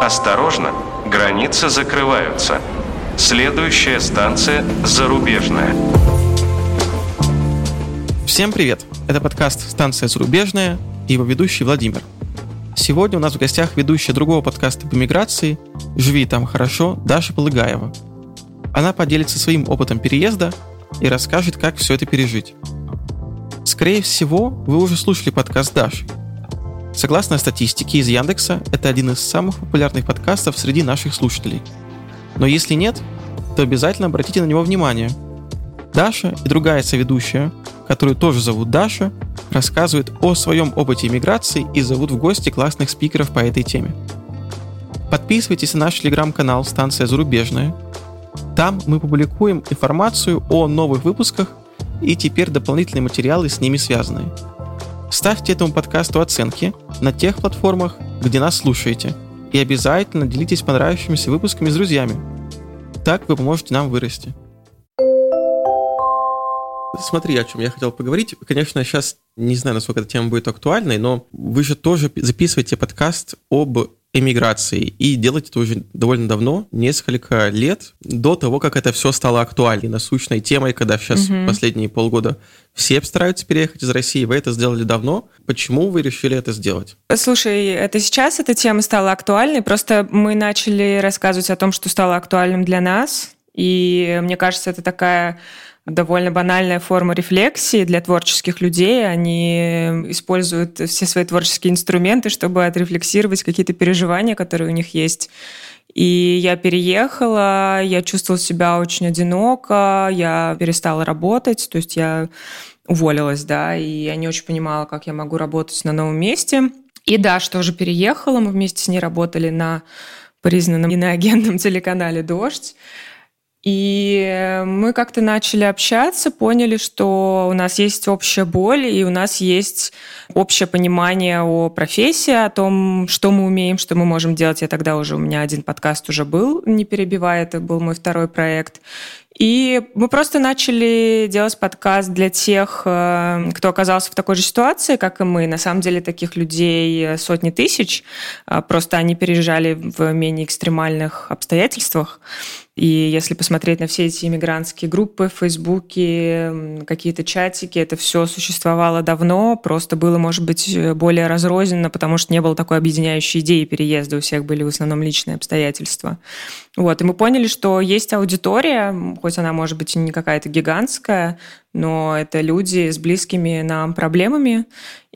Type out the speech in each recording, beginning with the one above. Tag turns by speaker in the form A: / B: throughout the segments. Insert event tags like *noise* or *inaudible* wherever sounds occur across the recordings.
A: Осторожно, границы закрываются. Следующая станция «Зарубежная».
B: Всем привет! Это подкаст «Станция зарубежная» и его ведущий Владимир. Сегодня у нас в гостях ведущая другого подкаста по миграции «Живи там хорошо» Даша Полыгаева. Она поделится своим опытом переезда и расскажет, как все это пережить. Скорее всего, вы уже слушали подкаст Даши – Согласно статистике из Яндекса, это один из самых популярных подкастов среди наших слушателей. Но если нет, то обязательно обратите на него внимание. Даша и другая соведущая, которую тоже зовут Даша, рассказывают о своем опыте иммиграции и зовут в гости классных спикеров по этой теме. Подписывайтесь на наш телеграм-канал «Станция зарубежная». Там мы публикуем информацию о новых выпусках и теперь дополнительные материалы с ними связанные – Ставьте этому подкасту оценки на тех платформах, где нас слушаете. И обязательно делитесь понравившимися выпусками с друзьями. Так вы поможете нам вырасти. Смотри, о чем я хотел поговорить. Конечно, сейчас не знаю, насколько эта тема будет актуальной, но вы же тоже записываете подкаст об эмиграции. И делать это уже довольно давно, несколько лет, до того, как это все стало актуальной, насущной темой, когда сейчас угу. последние полгода все стараются переехать из России. Вы это сделали давно. Почему вы решили это сделать?
C: Слушай, это сейчас эта тема стала актуальной. Просто мы начали рассказывать о том, что стало актуальным для нас. И мне кажется, это такая довольно банальная форма рефлексии для творческих людей. Они используют все свои творческие инструменты, чтобы отрефлексировать какие-то переживания, которые у них есть. И я переехала, я чувствовала себя очень одиноко, я перестала работать, то есть я уволилась, да, и я не очень понимала, как я могу работать на новом месте. И да, что же переехала, мы вместе с ней работали на признанном иноагентном телеканале «Дождь». И мы как-то начали общаться, поняли, что у нас есть общая боль, и у нас есть общее понимание о профессии, о том, что мы умеем, что мы можем делать. Я тогда уже, у меня один подкаст уже был, не перебивая, это был мой второй проект. И мы просто начали делать подкаст для тех, э, кто оказался в такой же ситуации, как и мы. На самом деле таких людей сотни тысяч, а просто они переезжали в менее экстремальных обстоятельствах. И если посмотреть на все эти иммигрантские группы в Фейсбуке, какие-то чатики, это все существовало давно, просто было, может быть, более разрозненно, потому что не было такой объединяющей идеи переезда, у всех были в основном личные обстоятельства. Вот, и мы поняли, что есть аудитория, хоть она, может быть, и не какая-то гигантская, но это люди с близкими нам проблемами,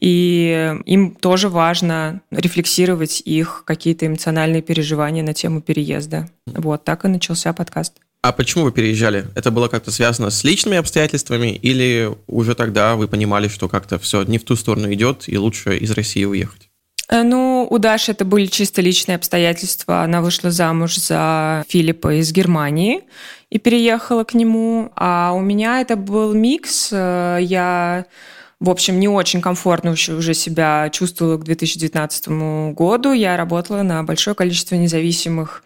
C: и им тоже важно рефлексировать их какие-то эмоциональные переживания на тему переезда. Вот так и начался подкаст.
B: А почему вы переезжали? Это было как-то связано с личными обстоятельствами или уже тогда вы понимали, что как-то все не в ту сторону идет и лучше из России уехать?
C: Э, ну, у Даши это были чисто личные обстоятельства. Она вышла замуж за Филиппа из Германии и переехала к нему. А у меня это был микс. Э, я в общем, не очень комфортно уже себя чувствовала к 2019 году. Я работала на большое количество независимых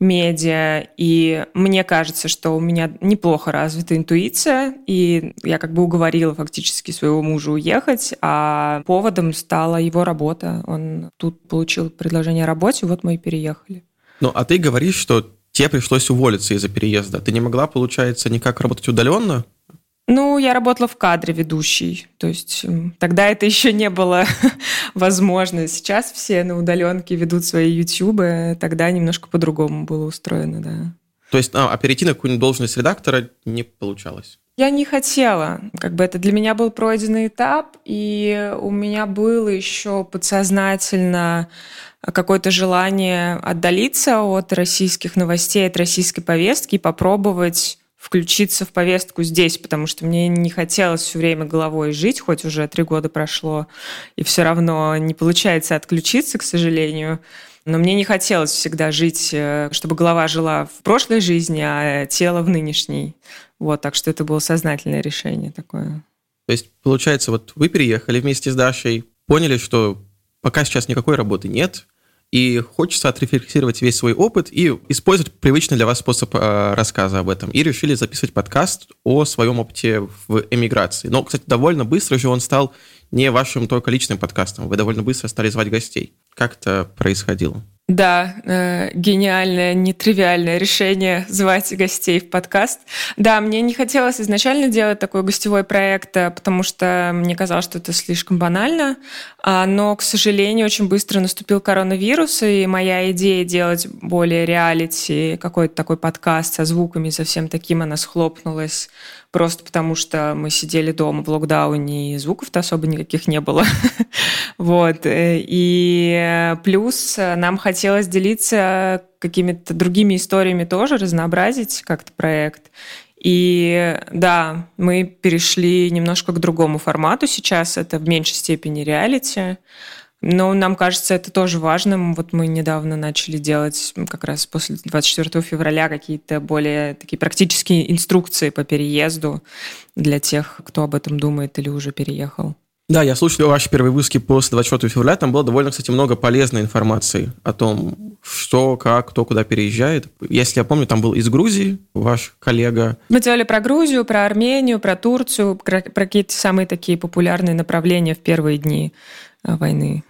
C: медиа, и мне кажется, что у меня неплохо развита интуиция, и я как бы уговорила фактически своего мужа уехать, а поводом стала его работа. Он тут получил предложение о работе, вот мы и переехали.
B: Ну, а ты говоришь, что тебе пришлось уволиться из-за переезда. Ты не могла, получается, никак работать удаленно?
C: Ну, я работала в кадре ведущей, то есть тогда это еще не было *laughs* возможно. Сейчас все на удаленке ведут свои ютубы, тогда немножко по-другому было устроено, да.
B: То есть, а, а перейти на какую-нибудь должность редактора не получалось?
C: Я не хотела. Как бы это для меня был пройденный этап, и у меня было еще подсознательно какое-то желание отдалиться от российских новостей, от российской повестки и попробовать включиться в повестку здесь, потому что мне не хотелось все время головой жить, хоть уже три года прошло, и все равно не получается отключиться, к сожалению. Но мне не хотелось всегда жить, э, чтобы голова жила в прошлой жизни, а тело в нынешней. Вот, так что это было сознательное решение такое.
B: То есть, получается, вот вы переехали вместе с Дашей, поняли, что пока сейчас никакой работы нет, и хочется отрефлексировать весь свой опыт и использовать привычный для вас способ э, рассказа об этом. И решили записывать подкаст о своем опыте в эмиграции. Но, кстати, довольно быстро же он стал не вашим только личным подкастом. Вы довольно быстро стали звать гостей. Как это происходило?
C: Да, э, гениальное, нетривиальное решение звать гостей в подкаст. Да, мне не хотелось изначально делать такой гостевой проект, э, потому что мне казалось, что это слишком банально. А, но, к сожалению, очень быстро наступил коронавирус, и моя идея делать более реалити, какой-то такой подкаст со звуками, совсем таким, она схлопнулась просто потому что мы сидели дома в локдауне, и звуков-то особо никаких не было. *laughs* вот. И плюс нам хотелось делиться какими-то другими историями тоже, разнообразить как-то проект. И да, мы перешли немножко к другому формату сейчас. Это в меньшей степени реалити. Но нам кажется это тоже важным. Вот мы недавно начали делать как раз после 24 февраля какие-то более такие практические инструкции по переезду для тех, кто об этом думает или уже переехал.
B: Да, я слушал ваши первые выпуски после 24 февраля. Там было довольно, кстати, много полезной информации о том, что, как, кто куда переезжает. Если я помню, там был из Грузии ваш коллега.
C: Мы делали про Грузию, про Армению, про Турцию, про, какие-то самые такие популярные направления в первые дни э, войны.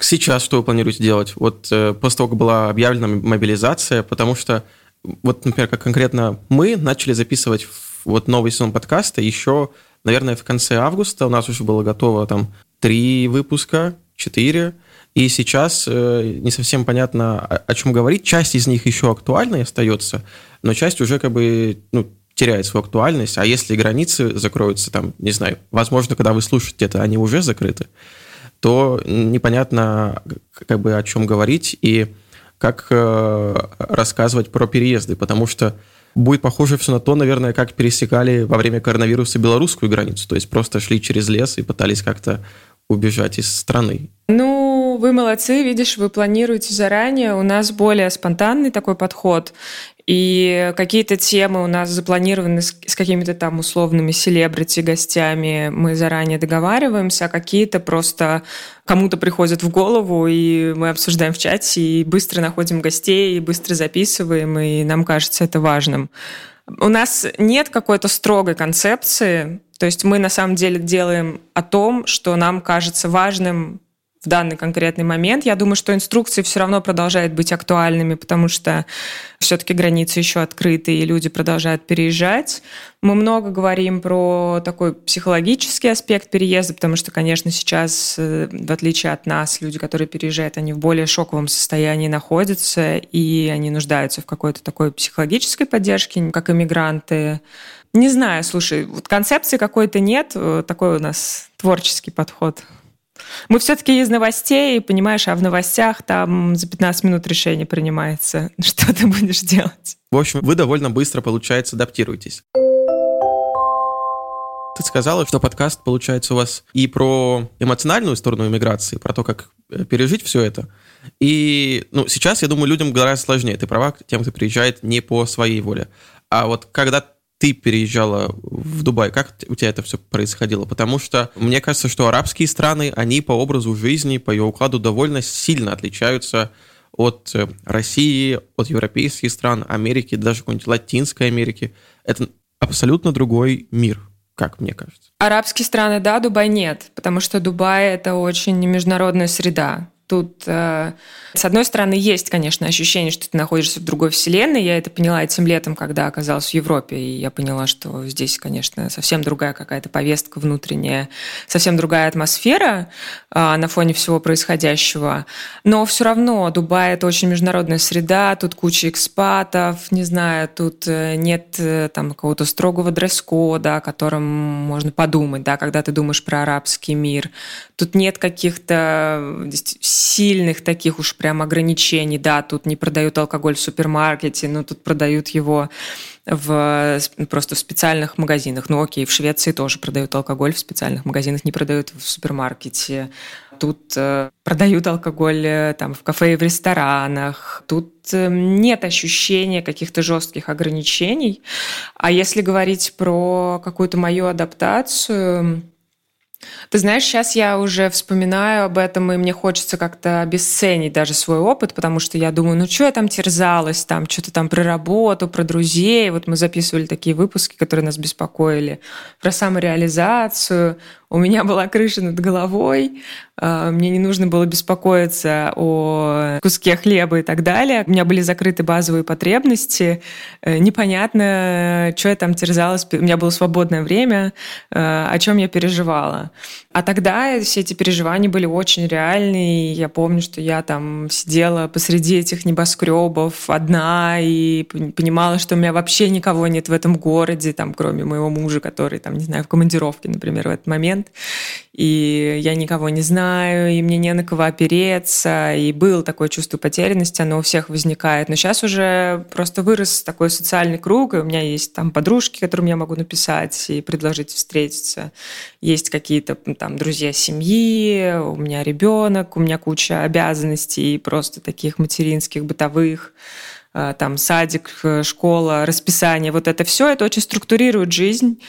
B: Сейчас что вы планируете делать? Вот э, после того, как была объявлена мобилизация, потому что, вот, например, как конкретно мы начали записывать вот новый сезон подкаста еще, наверное, в конце августа. У нас уже было готово там три выпуска, четыре. И сейчас э, не совсем понятно, о, о чем говорить. Часть из них еще актуальной остается, но часть уже как бы ну, теряет свою актуальность. А если границы закроются, там, не знаю, возможно, когда вы слушаете это, они уже закрыты то непонятно, как бы о чем говорить и как э, рассказывать про переезды, потому что будет похоже все на то, наверное, как пересекали во время коронавируса белорусскую границу, то есть просто шли через лес и пытались как-то убежать из страны.
C: Ну, вы молодцы, видишь, вы планируете заранее. У нас более спонтанный такой подход. И какие-то темы у нас запланированы с, с какими-то там условными селебрити гостями. Мы заранее договариваемся, а какие-то просто кому-то приходят в голову, и мы обсуждаем в чате, и быстро находим гостей, и быстро записываем, и нам кажется это важным. У нас нет какой-то строгой концепции, то есть мы на самом деле делаем о том, что нам кажется важным в данный конкретный момент. Я думаю, что инструкции все равно продолжают быть актуальными, потому что все-таки границы еще открыты, и люди продолжают переезжать. Мы много говорим про такой психологический аспект переезда, потому что, конечно, сейчас, э, в отличие от нас, люди, которые переезжают, они в более шоковом состоянии находятся, и они нуждаются в какой-то такой психологической поддержке, как иммигранты. Не знаю, слушай, вот концепции какой-то нет, э, такой у нас творческий подход. Мы все-таки из новостей, понимаешь, а в новостях там за 15 минут решение принимается. *laughs* Что ты будешь делать?
B: В общем, вы довольно быстро, получается, адаптируетесь. Ты сказала, что подкаст получается у вас и про эмоциональную сторону иммиграции, про то, как э, пережить все это. И ну, сейчас, я думаю, людям гораздо сложнее. Ты права, тем, кто приезжает не по своей воле. А вот когда ты переезжала в Дубай, как у тебя это все происходило? Потому что мне кажется, что арабские страны, они по образу жизни, по ее укладу довольно сильно отличаются от э, России, от европейских стран, Америки, даже какой-нибудь Латинской Америки. Это абсолютно другой мир как мне кажется.
C: Арабские страны, да, Дубай нет, потому что Дубай — это очень международная среда. Тут, э, с одной стороны, есть, конечно, ощущение, что ты находишься в другой вселенной. Я это поняла этим летом, когда оказалась в Европе, и я поняла, что здесь, конечно, совсем другая какая-то повестка внутренняя, совсем другая атмосфера э, на фоне всего происходящего. Но все равно Дубай — это очень международная среда, тут куча экспатов, не знаю, тут э, нет там какого-то строгого дресс-кода, о котором можно подумать, да, когда ты думаешь про арабский мир. Тут нет каких-то сильных таких уж прям ограничений. Да, тут не продают алкоголь в супермаркете, но тут продают его в, просто в специальных магазинах. Ну окей, в Швеции тоже продают алкоголь в специальных магазинах, не продают в супермаркете. Тут э, продают алкоголь э, там, в кафе и в ресторанах. Тут э, нет ощущения каких-то жестких ограничений. А если говорить про какую-то мою адаптацию, Ты знаешь, сейчас я уже вспоминаю об этом, и мне хочется как-то обесценить даже свой опыт, потому что я думаю, ну что я там терзалась, там что-то там про работу, про друзей. Вот мы записывали такие выпуски, которые нас беспокоили, про самореализацию. У меня была крыша над головой, а, мне не нужно было беспокоиться о куске хлеба и так далее. У меня были закрыты базовые потребности. Э, непонятно, что я там терзалась. У меня было свободное время, э, о чем я переживала. А тогда все эти переживания были очень реальные. Я помню, что я там сидела посреди этих небоскребов одна и понимала, что у меня вообще никого нет в этом городе, там, кроме моего мужа, который, там, не знаю, в командировке, например, в этот момент и я никого не знаю, и мне не на кого опереться, и было такое чувство потерянности, оно у всех возникает. Но сейчас уже просто вырос такой социальный круг, и у меня есть там подружки, которым я могу написать и предложить встретиться. Есть какие-то там друзья семьи, у меня ребенок, у меня куча обязанностей, просто таких материнских, бытовых э, там садик, э, школа, расписание, вот это все, это очень структурирует жизнь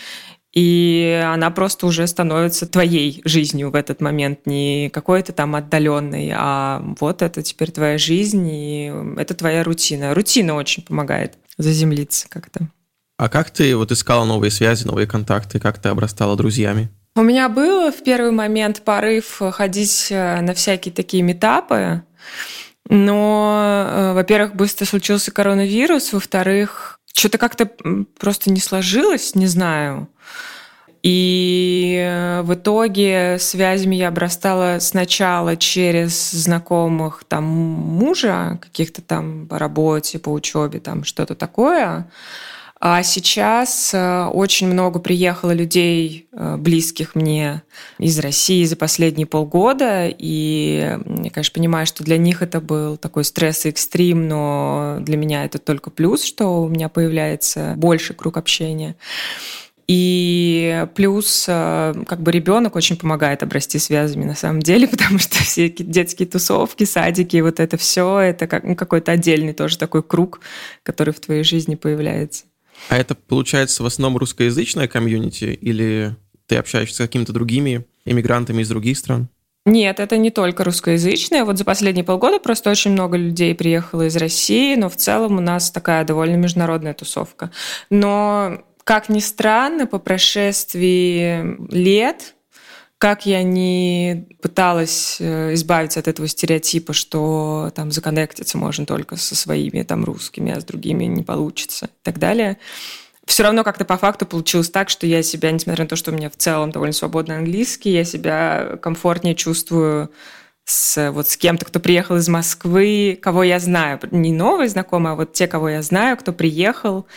C: и она просто уже становится твоей жизнью в этот момент, не какой-то там отдаленной, а вот это теперь твоя жизнь, и это твоя рутина. Рутина очень помогает заземлиться как-то.
B: А как ты вот искала новые связи, новые контакты, как ты обрастала друзьями?
C: У меня было в первый момент порыв ходить э, на всякие такие метапы, но, э, во-первых, быстро случился коронавирус, во-вторых, что-то как-то просто не сложилось, не знаю. И э, в итоге связями я обрастала сначала через знакомых там мужа, каких-то там по работе, по учебе, там что-то такое. А сейчас э, очень много приехало людей, э, близких мне из России за последние полгода. И я, конечно, понимаю, что для них это был такой стресс и экстрим, но для меня это только плюс, что у меня появляется больше круг общения. И плюс э, как бы ребенок очень помогает обрасти связями на самом деле, *laughs* потому что все детские тусовки, садики, вот это все, это как, ну, какой-то отдельный тоже такой круг, который в твоей жизни появляется.
B: А это получается в основном русскоязычная комьюнити или ты общаешься с какими-то другими иммигрантами из других стран?
C: Нет, это не только русскоязычные. Вот за последние полгода просто очень много людей приехало из России, но в целом у нас такая довольно международная тусовка. Но как ни странно, по прошествии лет, как я не пыталась э, избавиться от этого стереотипа, что там законнектиться можно только со своими там русскими, а с другими не получится и так далее, все равно как-то по факту получилось так, что я себя, несмотря на то, что у меня в целом довольно свободный английский, я себя комфортнее чувствую с, вот с кем-то, кто приехал из Москвы, кого я знаю. Не новые знакомые, а вот те, кого я знаю, кто приехал,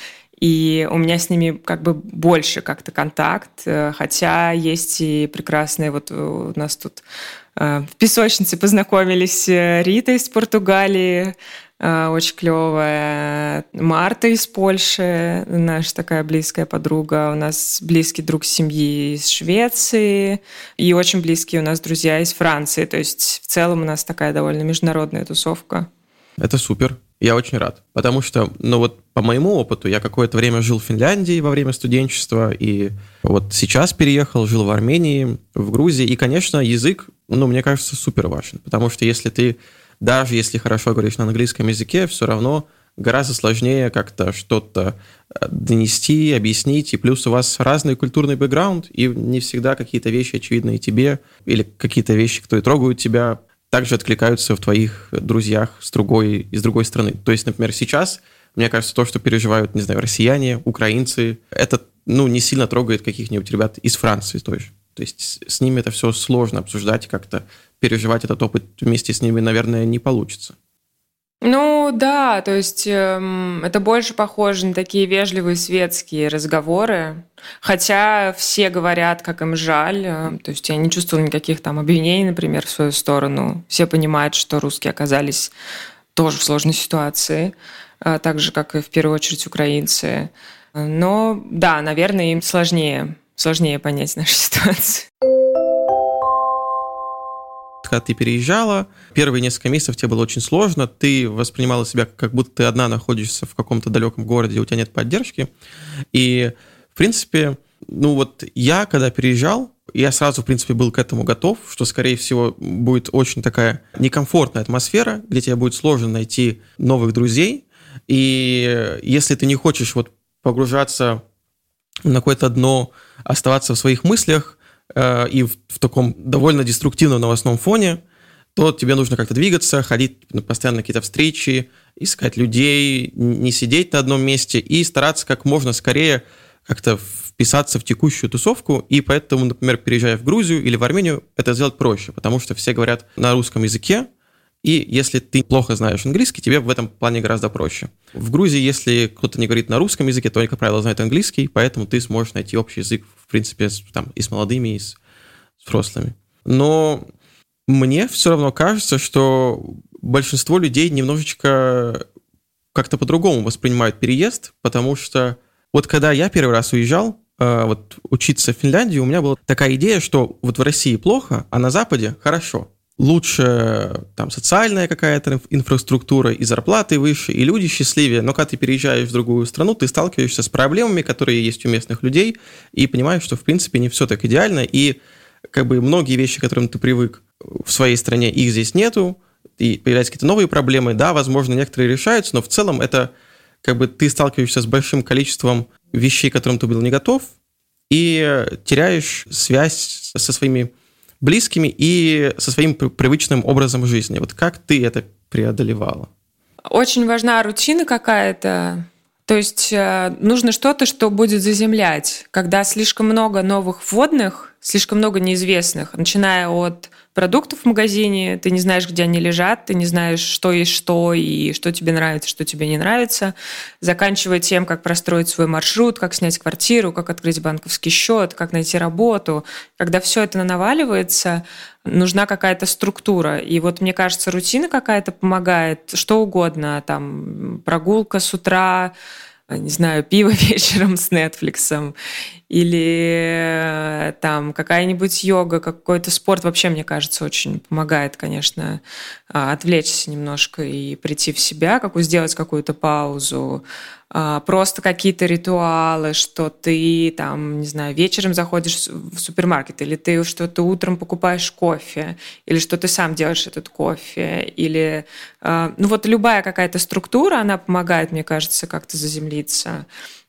C: и у меня с ними как бы больше как-то контакт, э, хотя есть и прекрасные, вот у нас тут э, в песочнице познакомились э, Рита из Португалии, очень клевая. Марта из Польши, наша такая близкая подруга. У нас близкий друг семьи из Швеции. И очень близкие у нас друзья из Франции. То есть в целом у нас такая довольно международная тусовка.
B: Это супер. Я очень рад, потому что, ну вот по моему опыту, я какое-то время жил в Финляндии во время студенчества, и вот сейчас переехал, жил в Армении, в Грузии, и, конечно, язык, ну, мне кажется, супер важен, потому что если ты, даже если хорошо говоришь на английском языке, все равно гораздо сложнее как-то что-то э, донести, объяснить, и плюс у вас разный культурный бэкграунд, и не всегда какие-то вещи очевидные тебе, или какие-то вещи, которые трогают тебя, также откликаются в твоих друзьях с другой, из другой страны. То есть, например, сейчас, мне кажется, то, что переживают, не знаю, россияне, украинцы, это, ну, не сильно трогает каких-нибудь ребят из Франции тоже. То есть с ними это все сложно обсуждать, как-то переживать этот опыт вместе с ними, наверное, не получится.
C: Ну да, то есть эм, это больше похоже на такие вежливые светские разговоры. Хотя все говорят, как им жаль. Э, то есть я не чувствовала никаких там обвинений, например, в свою сторону. Все понимают, что русские оказались тоже в сложной ситуации, э, так же, как и в первую очередь украинцы. Но да, наверное, им сложнее, сложнее понять *laughs* нашу ситуацию
B: когда ты переезжала, первые несколько месяцев тебе было очень сложно, ты воспринимала себя как будто ты одна находишься в каком-то далеком городе, у тебя нет поддержки. И, в принципе, ну вот я, когда переезжал, я сразу, в принципе, был к этому готов, что, скорее всего, будет очень такая некомфортная атмосфера, где тебе будет сложно найти новых друзей. И если ты не хочешь вот погружаться на какое-то дно, оставаться в своих мыслях э, и в, в таком довольно деструктивном новостном фоне, то тебе нужно как-то двигаться, ходить на постоянно какие-то встречи, искать людей, не сидеть на одном месте и стараться как можно скорее как-то вписаться в текущую тусовку, и поэтому, например, переезжая в Грузию или в Армению, это сделать проще, потому что все говорят на русском языке, и если ты плохо знаешь английский, тебе в этом плане гораздо проще. В Грузии, если кто-то не говорит на русском языке, то они, как правило, знают английский, поэтому ты сможешь найти общий язык, в принципе, с, там, и с молодыми, и с, взрослыми. Но мне все равно кажется, что большинство людей немножечко как-то по-другому воспринимают переезд, потому что вот когда я первый раз уезжал, э, вот учиться в Финляндии, у меня была такая идея, что вот в России плохо, а на Западе хорошо лучше там социальная какая-то инфраструктура, и зарплаты выше, и люди счастливее. Но когда ты переезжаешь в другую страну, ты сталкиваешься с проблемами, которые есть у местных людей, и понимаешь, что в принципе не все так идеально, и как бы многие вещи, к которым ты привык в своей стране, их здесь нету, и появляются какие-то новые проблемы. Да, возможно, некоторые решаются, но в целом это как бы ты сталкиваешься с большим количеством вещей, к которым ты был не готов, и теряешь связь со своими близкими и со своим привычным образом жизни. Вот как ты это преодолевала?
C: Очень важна рутина какая-то. То есть э, нужно что-то, что будет заземлять. Когда слишком много новых вводных, слишком много неизвестных, начиная от продуктов в магазине, ты не знаешь, где они лежат, ты не знаешь, что есть что и что тебе нравится, что тебе не нравится, заканчивая тем, как простроить свой маршрут, как снять квартиру, как открыть банковский счет, как найти работу. Когда все это наваливается, нужна какая-то структура. И вот мне кажется, рутина какая-то помогает, что угодно, там прогулка с утра, не знаю, пиво *laughs* вечером с Netflix, или э, там какая-нибудь йога, какой-то спорт вообще, мне кажется, очень помогает, конечно, а, отвлечься немножко и прийти в себя, как сделать какую-то паузу, а, просто какие-то ритуалы, что ты там, не знаю, вечером заходишь в супермаркет, или ты что-то утром покупаешь кофе, или что ты сам делаешь этот кофе, или а, ну вот любая какая-то структура, она помогает, мне кажется, как-то заземлиться.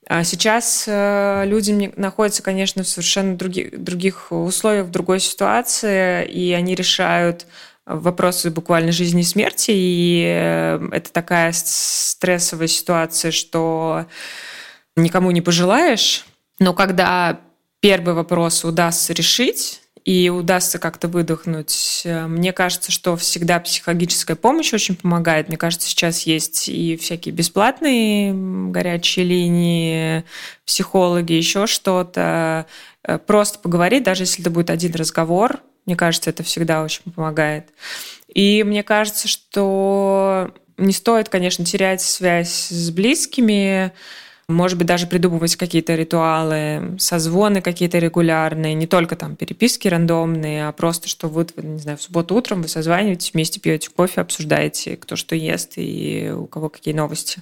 C: А сейчас э, люди находятся, конечно, в совершенно других, других условиях, в другой ситуации, и они решают вопросы буквально жизни и смерти, и э, это такая стрессовая ситуация, что никому не пожелаешь. Но когда первый вопрос удастся решить, и удастся как-то выдохнуть. Мне кажется, что всегда психологическая помощь очень помогает. Мне кажется, сейчас есть и всякие бесплатные горячие линии, психологи, еще что-то. Э, просто поговорить, даже если это будет один разговор, мне кажется, это всегда очень помогает. И мне кажется, что не стоит, конечно, терять связь с близкими, может быть, даже придумывать какие-то ритуалы, созвоны какие-то регулярные, не только там переписки рандомные, а просто, что вы, не знаю, в субботу утром вы созваниваетесь, вместе пьете кофе, обсуждаете, кто что ест и у кого какие новости.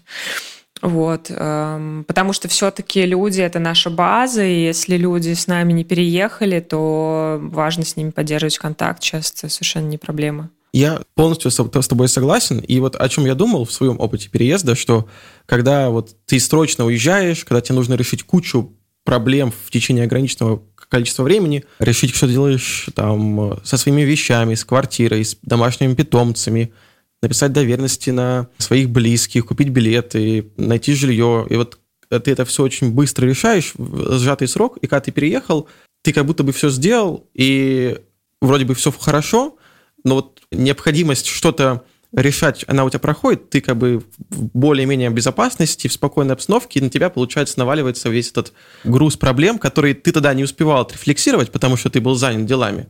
C: Вот, эм, потому что все-таки люди это наша база, и если люди с нами не переехали, то важно с ними поддерживать контакт, часто совершенно не проблема.
B: Я полностью с тобой согласен. И вот о чем я думал в своем опыте переезда, что когда вот ты срочно уезжаешь, когда тебе нужно решить кучу проблем в течение ограниченного количества времени, решить, что делаешь там со своими вещами, с квартирой, с домашними питомцами, написать доверенности на своих близких, купить билеты, найти жилье. И вот ты это все очень быстро решаешь в сжатый срок, и когда ты переехал, ты как будто бы все сделал, и вроде бы все хорошо, но вот необходимость что-то решать, она у тебя проходит, ты как бы в более-менее безопасности, в спокойной обстановке, и на тебя, получается, наваливается весь этот груз проблем, которые ты тогда не успевал отрефлексировать, потому что ты был занят делами.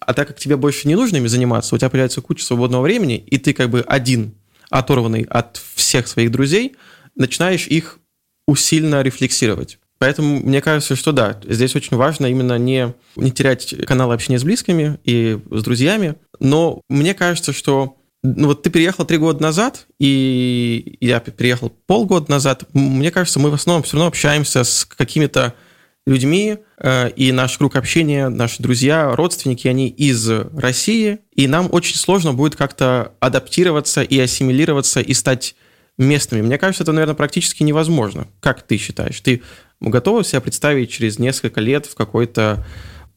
B: А так как тебе больше не нужно ими заниматься, у тебя появляется куча свободного времени, и ты как бы один, оторванный от всех своих друзей, начинаешь их усиленно рефлексировать. Поэтому мне кажется, что да, здесь очень важно именно не, не терять канал общения с близкими и с друзьями. Но мне кажется, что ну вот ты переехал три года назад, и я переехал полгода назад. Мне кажется, мы в основном все равно общаемся с какими-то людьми, э, и наш круг общения, наши друзья, родственники, они из России, и нам очень сложно будет как-то адаптироваться и ассимилироваться и стать местными. Мне кажется, это, наверное, практически невозможно. Как ты считаешь? Ты готова себя представить через несколько лет в какой-то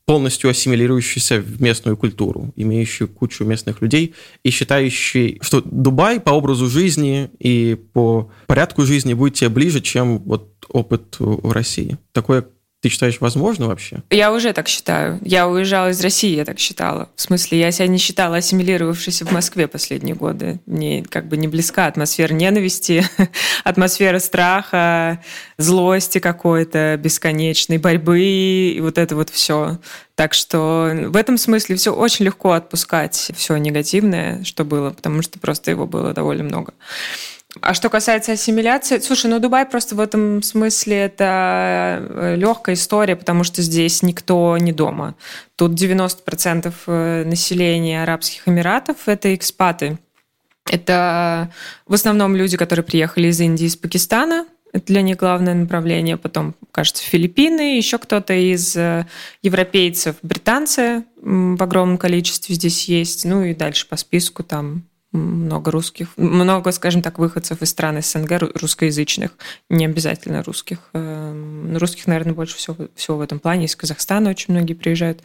B: полностью ассимилирующийся в местную культуру, имеющую кучу местных людей и считающий, что Дубай по образу жизни и по порядку жизни будет тебе ближе, чем вот опыт в России. Такое ты считаешь возможно вообще?
C: Я уже так считаю. Я уезжала из России, я так считала. В смысле, я себя не считала ассимилировавшейся в Москве последние годы. Мне как бы не близка атмосфера ненависти, *laughs* атмосфера страха, злости какой-то, бесконечной борьбы и вот это вот все. Так что в этом смысле все очень легко отпускать все негативное, что было, потому что просто его было довольно много. А что касается ассимиляции, слушай, ну Дубай просто в этом смысле это э, легкая история, потому что здесь никто не дома. Тут 90% э, населения Арабских Эмиратов – это экспаты. Это в основном люди, которые приехали из Индии, из Пакистана. Это для них главное направление. Потом, кажется, Филиппины, еще кто-то из э, европейцев, британцы в огромном количестве здесь есть. Ну и дальше по списку там много русских, много, скажем так, выходцев из стран СНГ русскоязычных, не обязательно русских. Эм, русских, наверное, больше всего, всего в этом плане. Из Казахстана очень многие приезжают.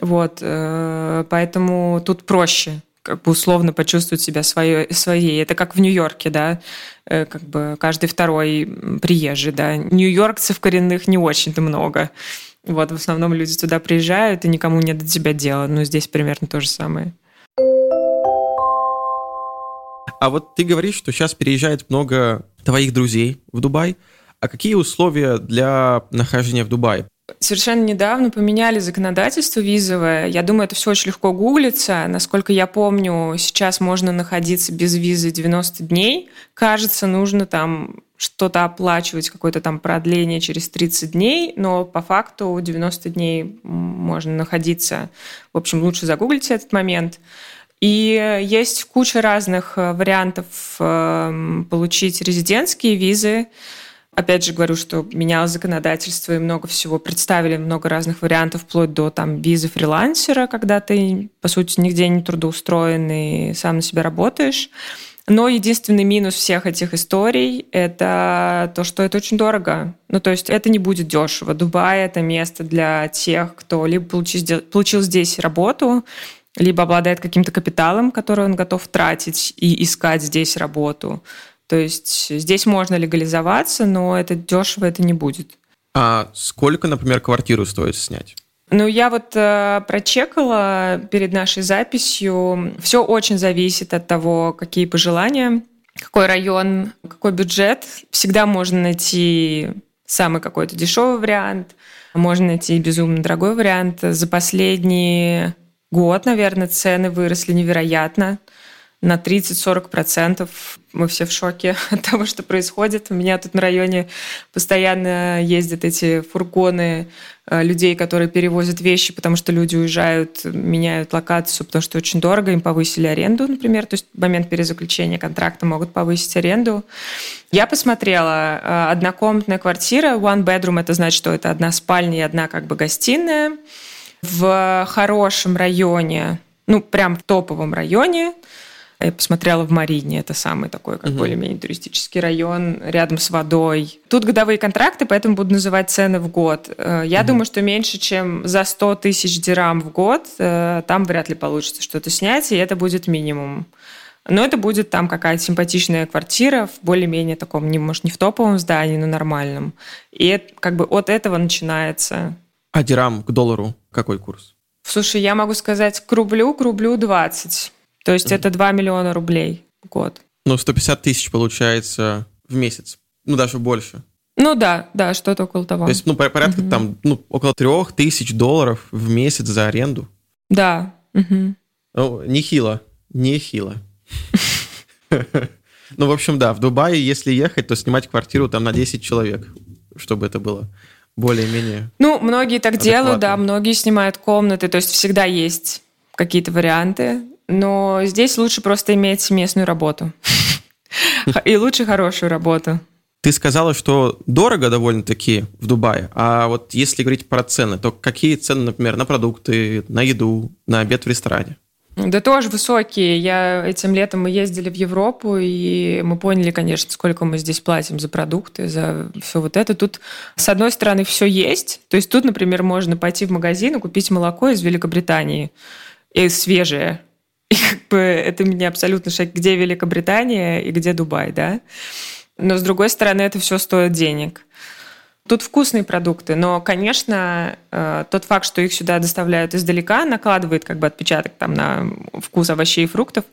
C: Вот, э, поэтому тут проще как бы условно почувствовать себя свое, своей. Это как в Нью-Йорке, да, э, как бы каждый второй приезжий, да. Нью-Йоркцев коренных не очень-то много. Вот, в основном люди туда приезжают, и никому нет до тебя дела. Но здесь примерно то же самое.
B: А вот ты говоришь, что сейчас переезжает много твоих друзей в Дубай. А какие условия для нахождения в Дубае?
C: Совершенно недавно поменяли законодательство визовое. Я думаю, это все очень легко гуглится. Насколько я помню, сейчас можно находиться без визы 90 дней. Кажется, нужно там что-то оплачивать, какое-то там продление через 30 дней, но по факту 90 дней можно находиться. В общем, лучше загуглите этот момент. И есть куча разных э, вариантов эм, получить резидентские визы. Опять же говорю, что менялось законодательство и много всего представили, много разных вариантов, вплоть до там визы фрилансера, когда ты, по сути, нигде не трудоустроен и сам на себя работаешь. Но единственный минус всех этих историй – это то, что это очень дорого. Ну, то есть это не будет дешево. Дубай – это место для тех, кто либо получил, получил здесь работу, либо обладает каким-то капиталом, который он готов тратить и искать здесь работу. То есть здесь можно легализоваться, но это дешево это не будет.
B: А сколько, например, квартиру стоит снять?
C: Ну, я вот э, прочекала перед нашей записью. Все очень зависит от того, какие пожелания, какой район, какой бюджет. Всегда можно найти самый какой-то дешевый вариант, можно найти безумно дорогой вариант. За последние год, наверное, цены выросли невероятно на 30-40%. Мы все в шоке *laughs* от того, что происходит. У меня тут на районе постоянно ездят эти фургоны э, людей, которые перевозят вещи, потому что люди уезжают, меняют локацию, потому что очень дорого, им повысили аренду, например, то есть в момент перезаключения контракта могут повысить аренду. Я посмотрела, э, однокомнатная квартира, one bedroom, это значит, что это одна спальня и одна как бы гостиная, в хорошем районе, ну, прям в топовом районе. Я посмотрела в Марине, это самый такой, как угу. более-менее туристический район, рядом с водой. Тут годовые контракты, поэтому буду называть цены в год. Э, я угу. думаю, что меньше, чем за 100 тысяч дирам в год, э, там вряд ли получится что-то снять, и это будет минимум. Но это будет там какая-то симпатичная квартира в более-менее таком, не, может, не в топовом здании, но нормальном. И как бы от этого начинается
B: а дирам к доллару какой курс?
C: Слушай, я могу сказать к рублю, к рублю 20. То есть mm-hmm. это 2 миллиона рублей в год.
B: Ну, 150 тысяч получается в месяц. Ну, даже больше.
C: Ну да, да, что-то около того.
B: То есть, ну, порядка mm-hmm. там, ну, около трех тысяч долларов в месяц за аренду.
C: Да.
B: Mm-hmm. Ну, нехило, нехило. *laughs* Ну, в общем, да, в Дубае, если ехать, то снимать квартиру там на 10 человек, чтобы это было более-менее.
C: Ну, многие так делают, да, многие снимают комнаты, то есть всегда есть какие-то варианты, но здесь лучше просто иметь местную работу. *laughs* И лучше хорошую работу.
B: Ты сказала, что дорого довольно-таки в Дубае, а вот если говорить про цены, то какие цены, например, на продукты, на еду, на обед в ресторане?
C: Да тоже высокие. Я этим летом мы ездили в Европу, и мы поняли, конечно, сколько мы здесь платим за продукты, за все вот это. Тут, с одной стороны, все есть. То есть тут, например, можно пойти в магазин и купить молоко из Великобритании, и свежее. И как бы это меня абсолютно шок, где Великобритания и где Дубай, да? Но, с другой стороны, это все стоит денег. Тут вкусные продукты, но, конечно, э, тот факт, что их сюда доставляют издалека, накладывает как бы отпечаток там на вкус овощей и фруктов,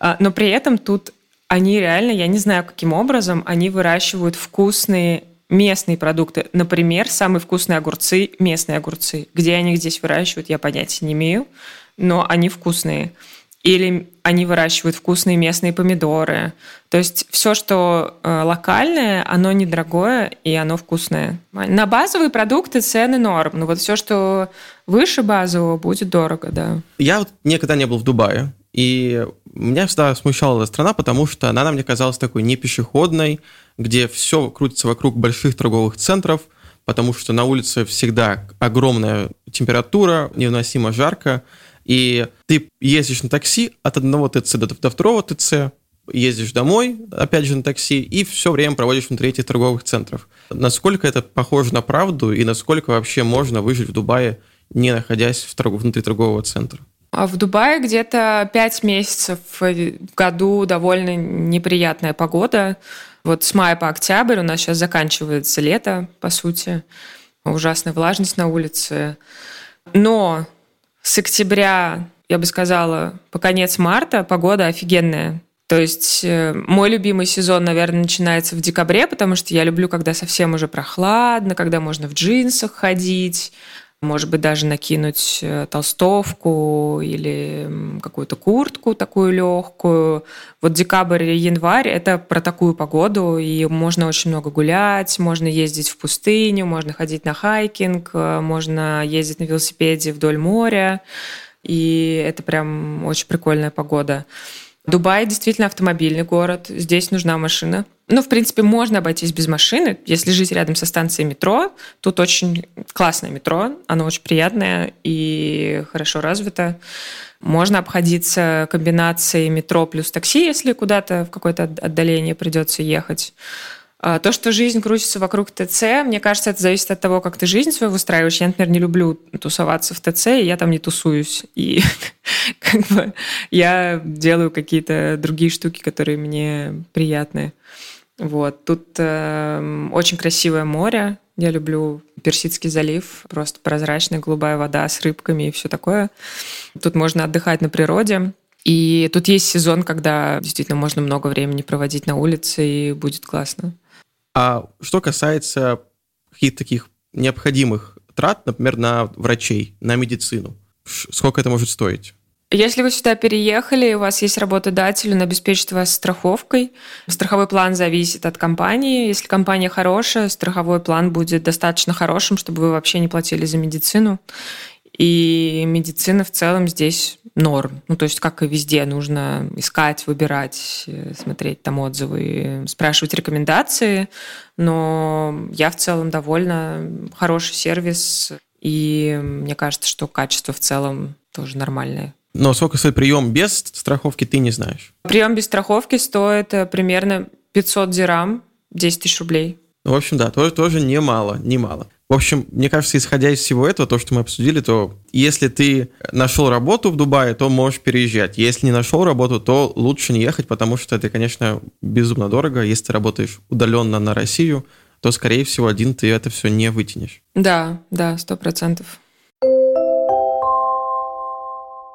C: э, но при этом тут они реально, я не знаю, каким образом, они выращивают вкусные местные продукты. Например, самые вкусные огурцы, местные огурцы. Где они их здесь выращивают, я понятия не имею, но они вкусные или они выращивают вкусные местные помидоры. То есть все, что э, локальное, оно недорогое и оно вкусное. На базовые продукты цены норм, но вот все, что выше базового, будет дорого, да.
B: Я вот никогда не был в Дубае, и меня всегда смущала эта страна, потому что она мне казалась такой не пешеходной, где все крутится вокруг больших торговых центров, потому что на улице всегда огромная температура, невыносимо жарко, и ты ездишь на такси от одного ТЦ до, до второго ТЦ, ездишь домой, опять же, на такси, и все время проводишь внутри этих торговых центров. Насколько это похоже на правду, и насколько вообще можно выжить в Дубае, не находясь в торг... внутри торгового центра?
C: А в Дубае где-то 5 месяцев в году довольно неприятная погода. Вот с мая по октябрь у нас сейчас заканчивается лето, по сути. Ужасная влажность на улице. Но с октября, я бы сказала, по конец марта погода офигенная. То есть э, мой любимый сезон, наверное, начинается в декабре, потому что я люблю, когда совсем уже прохладно, когда можно в джинсах ходить, может быть, даже накинуть э, толстовку или какую-то куртку такую легкую. Вот декабрь и январь – это про такую погоду, и можно очень много гулять, можно ездить в пустыню, можно ходить на хайкинг, э, можно ездить на велосипеде вдоль моря, и это прям очень прикольная погода. Дубай действительно автомобильный город, здесь нужна машина. Ну, в принципе, можно обойтись без машины. Если жить рядом со станцией метро, тут очень классное метро, оно очень приятное и хорошо развито. Можно обходиться комбинацией метро плюс такси, если куда-то в какое-то отдаление придется ехать. А, то, что жизнь крутится вокруг ТЦ, мне кажется, это зависит от того, как ты жизнь свою выстраиваешь. Я, например, не люблю тусоваться в ТЦ, и я там не тусуюсь. И *laughs* как бы я делаю какие-то другие штуки, которые мне приятны. Вот. Тут э, очень красивое море. Я люблю Персидский залив. Просто прозрачная голубая вода с рыбками и все такое. Тут можно отдыхать на природе. И тут есть сезон, когда действительно можно много времени проводить на улице, и будет классно.
B: А что касается каких-то таких необходимых трат, например, на врачей, на медицину, сколько это может стоить?
C: Если вы сюда переехали, у вас есть работодатель, он обеспечит вас страховкой. Страховой план зависит от компании. Если компания хорошая, страховой план будет достаточно хорошим, чтобы вы вообще не платили за медицину. И медицина в целом здесь норм. Ну, то есть, как и везде, нужно искать, выбирать, э, смотреть там отзывы, спрашивать рекомендации. Но я в целом довольна. Хороший сервис. И мне кажется, что качество в целом тоже нормальное.
B: Но сколько стоит прием без страховки, ты не знаешь?
C: Прием без страховки стоит э, примерно 500 дирам, 10 тысяч рублей.
B: Ну, в общем, да, тоже, тоже немало, немало. В общем, мне кажется, исходя из всего этого, то, что мы обсудили, то если ты нашел работу в Дубае, то можешь переезжать. Если не нашел работу, то лучше не ехать, потому что это, конечно, безумно дорого. Если ты работаешь удаленно на Россию, то, скорее всего, один ты это все не вытянешь.
C: Да, да, сто процентов.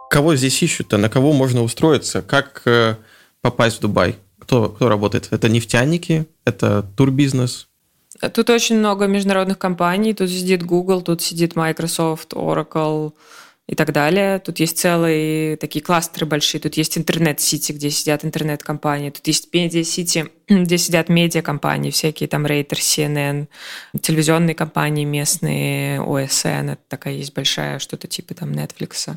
B: Кого здесь ищут-то? На кого можно устроиться? Как э, попасть в Дубай? Кто, кто работает? Это нефтяники? Это турбизнес?
C: Тут очень много международных компаний. Тут сидит Google, тут сидит Microsoft, Oracle и так далее. Тут есть целые такие кластеры большие. Тут есть интернет-сити, где сидят интернет-компании. Тут есть медиа-сити, *clears throat* где сидят медиа-компании, всякие там Рейтер, CNN, телевизионные компании местные, OSN, это такая есть большая, что-то типа там Netflix.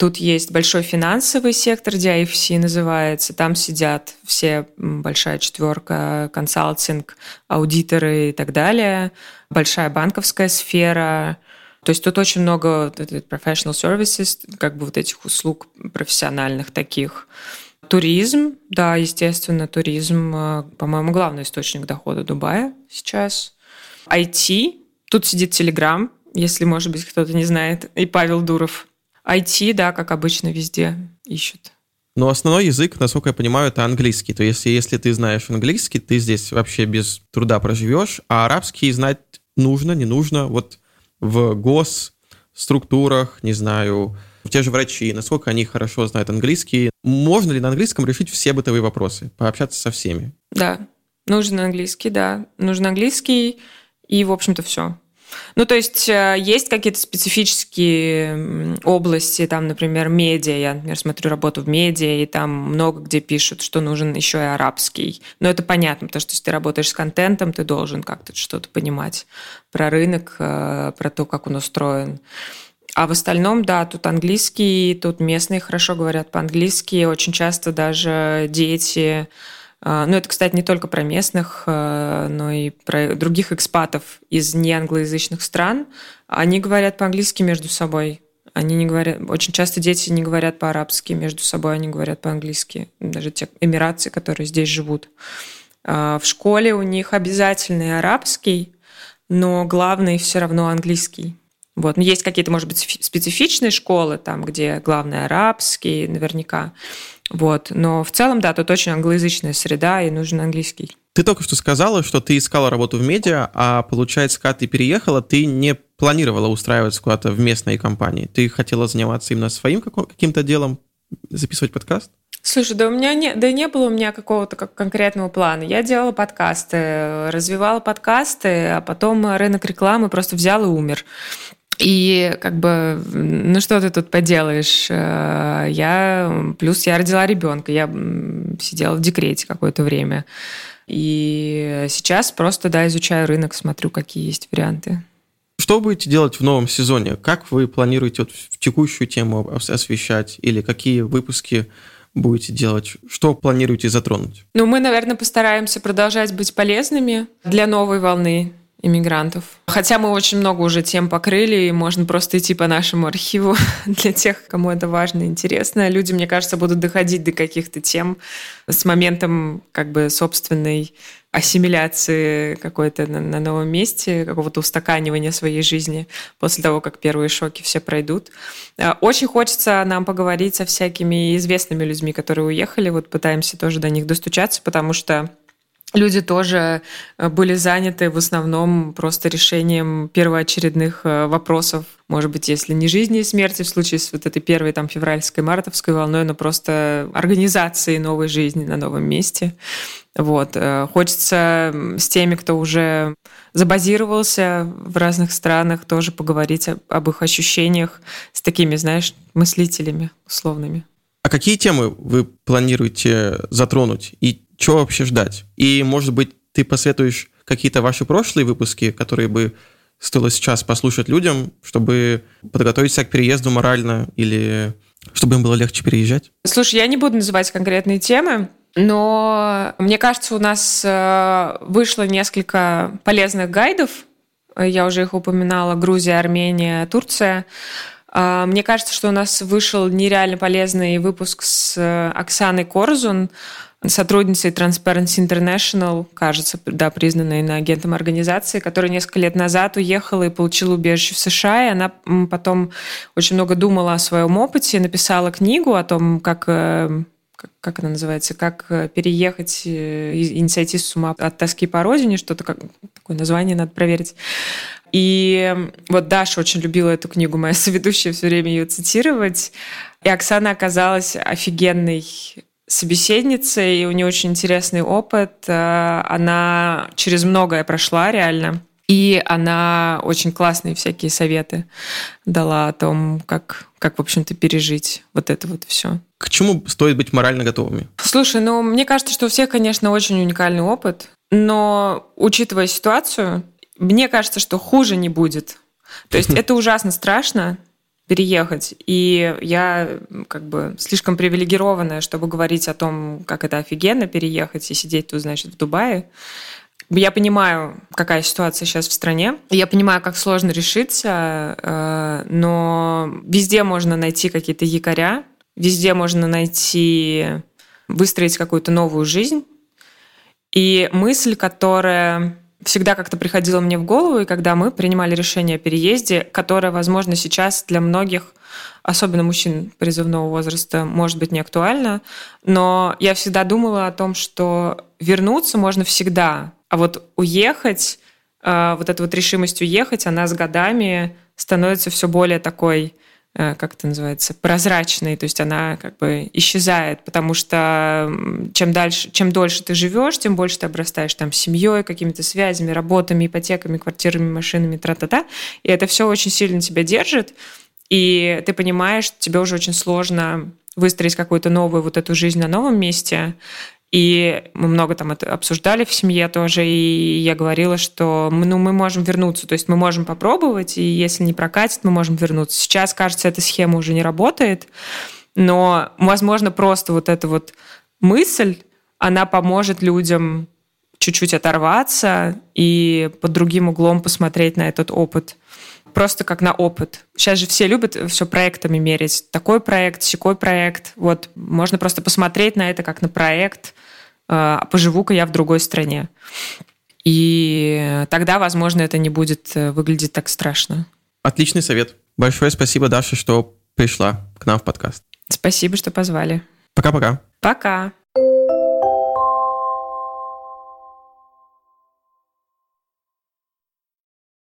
C: Тут есть большой финансовый сектор, DIFC называется. Там сидят все большая четверка, консалтинг, аудиторы и так далее. Большая банковская сфера. То есть тут очень много professional services, как бы вот этих услуг профессиональных таких. Туризм, да, естественно, туризм, э, по-моему, главный источник дохода Дубая сейчас. IT, тут сидит Telegram, если, может быть, кто-то не знает, и Павел Дуров. IT, да, как обычно, везде ищут.
B: Но основной язык, насколько я понимаю, это английский. То есть, если ты знаешь английский, ты здесь вообще без труда проживешь, а арабский знать нужно, не нужно. Вот в госструктурах, не знаю, те же врачи, насколько они хорошо знают английский. Можно ли на английском решить все бытовые вопросы, пообщаться со всеми?
C: Да, нужен английский, да. Нужен английский, и, в общем-то, все. Ну, то есть э, есть какие-то специфические области, там, например, медиа. Я, например, смотрю работу в медиа, и там много где пишут, что нужен еще и арабский. Но это понятно, потому что если ты работаешь с контентом, ты должен как-то что-то понимать про рынок, э, про то, как он устроен. А в остальном, да, тут английский, тут местные хорошо говорят по-английски. Очень часто даже дети... А, ну, это, кстати, не только про местных, а, но и про других экспатов из неанглоязычных стран. Они говорят по-английски между собой. Они не говорят... Очень часто дети не говорят по-арабски между собой, они говорят по-английски. Даже те эмиратцы, которые здесь живут. А, в школе у них обязательный арабский, но главный все равно английский. Вот. Но есть какие-то, может быть, специфичные школы, там, где главный арабский, наверняка. Вот. Но в целом, да, тут очень англоязычная среда, и нужен английский.
B: Ты только что сказала, что ты искала работу в медиа, а получается, когда ты переехала, ты не планировала устраиваться куда-то в местные компании. Ты хотела заниматься именно своим каким-то делом, записывать подкаст?
C: Слушай, да у меня не, да не было у меня какого-то как конкретного плана. Я делала подкасты, развивала подкасты, а потом рынок рекламы просто взял и умер. И как бы, ну что ты тут поделаешь? Э, я, плюс я родила ребенка, я сидела в декрете какое-то время. И сейчас просто, да, изучаю рынок, смотрю, какие есть варианты.
B: Что будете делать в новом сезоне? Как вы планируете вот в текущую тему освещать? Или какие выпуски будете делать? Что планируете затронуть?
C: Ну, мы, наверное, постараемся продолжать быть полезными для новой волны иммигрантов. Хотя мы очень много уже тем покрыли, и можно просто идти по нашему архиву *laughs* для тех, кому это важно и интересно. Люди, мне кажется, будут доходить до каких-то тем с моментом как бы собственной ассимиляции какой-то на, на новом месте, какого-то устаканивания своей жизни после того, как первые шоки все пройдут. А, очень хочется нам поговорить со всякими известными людьми, которые уехали. Вот пытаемся тоже до них достучаться, потому что люди тоже э, были заняты в основном просто решением первоочередных э, вопросов, может быть, если не жизни и смерти в случае с вот этой первой там февральской, мартовской волной, но просто организации новой жизни на новом месте. Вот. Э, хочется с теми, кто уже забазировался в разных странах, тоже поговорить об их ощущениях с такими, знаешь, мыслителями условными.
B: А какие темы вы планируете затронуть и что вообще ждать? И, может быть, ты посоветуешь какие-то ваши прошлые выпуски, которые бы стоило сейчас послушать людям, чтобы подготовить себя к переезду морально или чтобы им было легче переезжать?
C: Слушай, я не буду называть конкретные темы, но мне кажется, у нас э, вышло несколько полезных гайдов. Я уже их упоминала. Грузия, Армения, Турция. А, мне кажется, что у нас вышел нереально полезный выпуск с э, Оксаной Корзун, сотрудницей Transparency International, кажется, да, признанной иноагентом организации, которая несколько лет назад уехала и получила убежище в США, и она потом очень много думала о своем опыте, написала книгу о том, как э, как она называется, как э, переехать и не сойти с ума от тоски по родине, что-то как такое название надо проверить. И вот Даша очень любила эту книгу, моя *laughs* соведущая все время ее цитировать. И Оксана оказалась офигенной собеседницей, и у нее очень интересный опыт. Э, она через многое прошла реально. И она очень классные всякие советы дала о том, как, как в общем-то, пережить вот это вот все.
B: К чему стоит быть морально готовыми?
C: Слушай, ну, мне кажется, что у всех, конечно, очень уникальный опыт, но учитывая ситуацию, мне кажется, что хуже не будет. То есть *laughs* это ужасно страшно, переехать. И я как бы слишком привилегированная, чтобы говорить о том, как это офигенно переехать и сидеть тут, значит, в Дубае. Я понимаю, какая ситуация сейчас в стране. Я понимаю, как сложно решиться, э, но везде можно найти какие-то якоря, везде можно найти, выстроить какую-то новую жизнь. И мысль, которая всегда как-то приходила мне в голову, и когда мы принимали решение о переезде, которое, возможно, сейчас для многих, особенно мужчин призывного возраста, может быть не актуально, но я всегда думала о том, что вернуться можно всегда, а вот уехать, э, вот эта вот решимость уехать, она с годами становится все более такой как это называется, прозрачной, то есть она как бы исчезает, потому что чем дальше, чем дольше ты живешь, тем больше ты обрастаешь там семьей, какими-то связями, работами, ипотеками, квартирами, машинами, тра-та-та, и это все очень сильно тебя держит, и ты понимаешь, тебе уже очень сложно выстроить какую-то новую вот эту жизнь на новом месте, и мы много там это обсуждали в семье тоже, и я говорила, что ну, мы можем вернуться, то есть мы можем попробовать, и если не прокатит, мы можем вернуться. Сейчас, кажется, эта схема уже не работает, но, возможно, просто вот эта вот мысль, она поможет людям чуть-чуть оторваться и под другим углом посмотреть на этот опыт просто как на опыт. Сейчас же все любят все проектами мерить. Такой проект, секой проект. Вот можно просто посмотреть на это как на проект. А поживу-ка я в другой стране. И тогда, возможно, это не будет э, выглядеть так страшно.
B: Отличный совет. Большое спасибо, Даша, что пришла к нам в подкаст.
C: Спасибо, что позвали.
B: Пока-пока.
C: Пока. -пока. Пока.